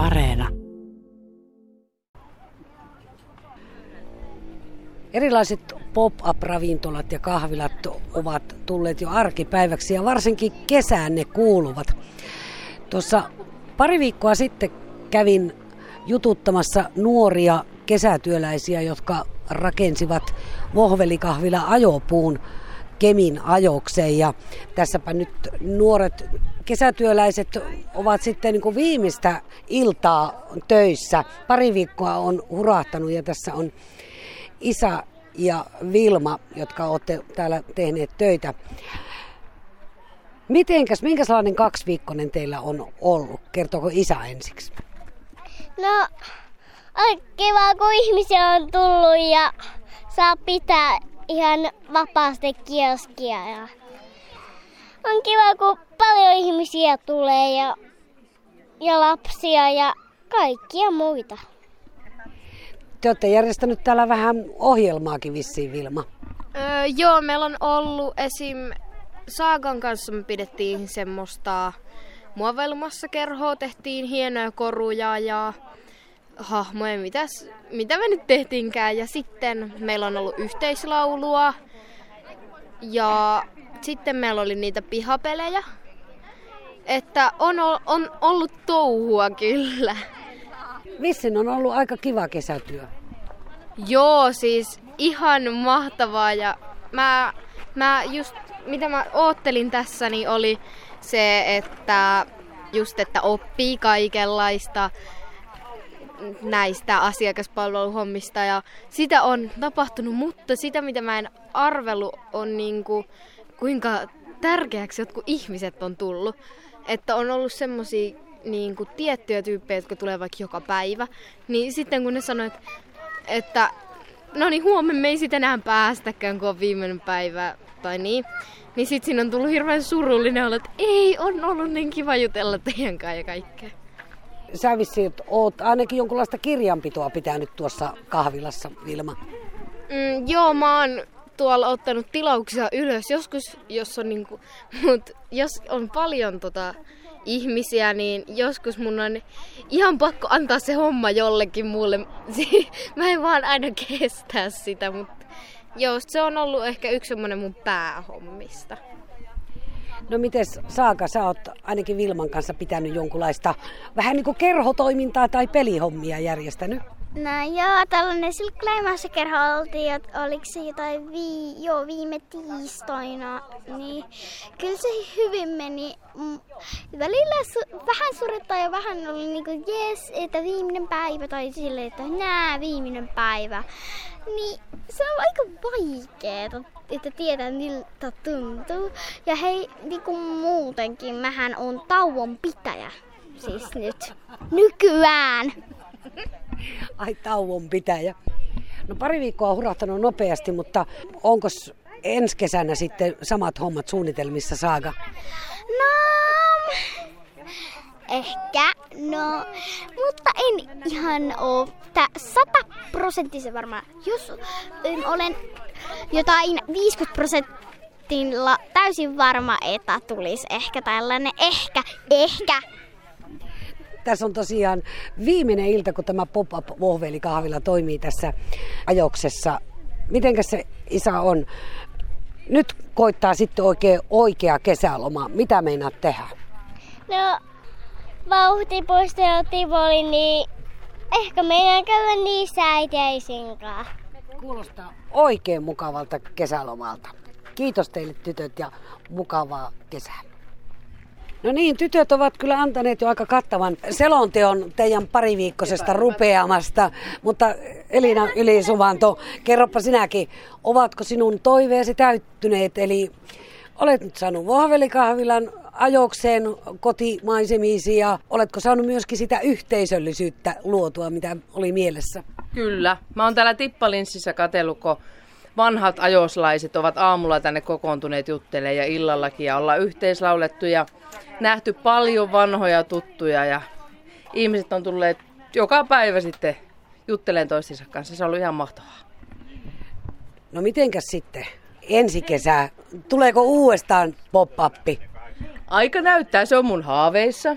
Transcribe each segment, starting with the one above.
Areena. Erilaiset pop-up-ravintolat ja kahvilat ovat tulleet jo arkipäiväksi ja varsinkin kesään ne kuuluvat. Tuossa pari viikkoa sitten kävin jututtamassa nuoria kesätyöläisiä, jotka rakensivat vohvelikahvila ajopuun Kemin ajokseen. Ja tässäpä nyt nuoret kesätyöläiset ovat sitten niin viimeistä iltaa töissä. Pari viikkoa on hurahtanut ja tässä on Isa ja Vilma, jotka olette täällä tehneet töitä. Mitenkäs, minkälainen kaksiviikkoinen teillä on ollut? Kertooko Isa ensiksi? No, on kiva, kun ihmisiä on tullut ja saa pitää ihan vapaasti kioskia. Ja on kiva, kun paljon ihmisiä tulee ja, ja lapsia ja kaikkia muita. Te olette järjestänyt täällä vähän ohjelmaakin vissiin, Vilma. Öö, joo, meillä on ollut esim. Saagan kanssa me pidettiin semmoista muovelmassa kerhoa, tehtiin hienoja koruja ja hahmoja, mitäs, mitä me nyt tehtiinkään. Ja sitten meillä on ollut yhteislaulua ja sitten meillä oli niitä pihapelejä. Että on, on ollut touhua kyllä. Vissin on ollut aika kiva kesätyö. Joo, siis ihan mahtavaa ja mä, mä just mitä mä oottelin tässä niin oli se, että just että oppii kaikenlaista näistä asiakaspalveluhommista ja sitä on tapahtunut, mutta sitä mitä mä en arvelu on niinku, kuinka tärkeäksi jotkut ihmiset on tullut. Että on ollut semmosia niin kuin tiettyjä tyyppejä, jotka tulee vaikka joka päivä, niin sitten kun ne sanoo, että, että no niin huomenna me ei sitten enää päästäkään, kun on viimeinen päivä tai niin, niin sitten siinä on tullut hirveän surullinen olla, että ei, on ollut niin kiva jutella teidän kanssa ja kaikkea. Sä vissiin oot ainakin jonkunlaista kirjanpitoa pitänyt tuossa kahvilassa, Vilma. Mm, joo, mä oon tuolla ottanut tilauksia ylös. Joskus, jos on, niinku, mut jos on paljon tota, ihmisiä, niin joskus mun on ihan pakko antaa se homma jollekin muulle. Mä en vaan aina kestää sitä, mutta joo, se on ollut ehkä yksi semmoinen mun päähommista. No mites Saaka, sä oot ainakin Vilman kanssa pitänyt jonkunlaista vähän niin kuin kerhotoimintaa tai pelihommia järjestänyt? No joo, tällainen silkkiläimässä kerho oltiin, että oliko se jotain vii, joo, viime tiistaina, niin kyllä se hyvin meni. Välillä su, vähän surettaa ja vähän oli niinku jes, että viimeinen päivä tai silleen, että nää viimeinen päivä. Niin se on aika vaikeeta, että tietää miltä tuntuu. Ja hei, niinku muutenkin, mähän on tauon pitäjä. Siis nyt. Nykyään. Ai tauon pitäjä. No pari viikkoa on hurahtanut nopeasti, mutta onko ensi kesänä sitten samat hommat suunnitelmissa saaga? No, ehkä, no, mutta en ihan oo sata prosenttisen varma. Jos en olen jotain 50 prosentilla täysin varma, että tulisi ehkä tällainen, ehkä, ehkä tässä on tosiaan viimeinen ilta, kun tämä pop-up kahvila toimii tässä ajoksessa. Mitenkäs se isä on? Nyt koittaa sitten oikein oikea kesäloma. Mitä meinaat tehdä? No, vauhtipuisto ja Tivoli, niin ehkä meidän käydä niissä äiteisin Kuulostaa oikein mukavalta kesälomalta. Kiitos teille tytöt ja mukavaa kesää. No niin, tytöt ovat kyllä antaneet jo aika kattavan selonteon teidän pariviikkoisesta rupeamasta, mutta Elina Ylisuvanto, kerropa sinäkin, ovatko sinun toiveesi täyttyneet, eli olet nyt saanut vohvelikahvilan ajokseen kotimaisemiisi ja oletko saanut myöskin sitä yhteisöllisyyttä luotua, mitä oli mielessä? Kyllä. Mä oon täällä Tippalinssissä katsellut, kun vanhat ajoslaiset ovat aamulla tänne kokoontuneet juttelemaan ja illallakin ja ollaan yhteislaulettu ja nähty paljon vanhoja tuttuja ja ihmiset on tulleet joka päivä sitten juttelemaan toistensa kanssa. Se on ollut ihan mahtavaa. No mitenkäs sitten ensi kesä? Tuleeko uudestaan pop-appi? Aika näyttää, se on mun haaveissa.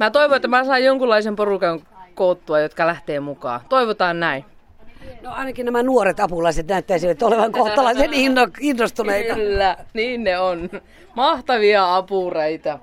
Mä toivon, että mä saan jonkunlaisen porukan koottua, jotka lähtee mukaan. Toivotaan näin. No ainakin nämä nuoret apulaiset näyttäisivät olevan kohtalaisen inno, innostuneita. Kyllä, niin ne on. Mahtavia apureita.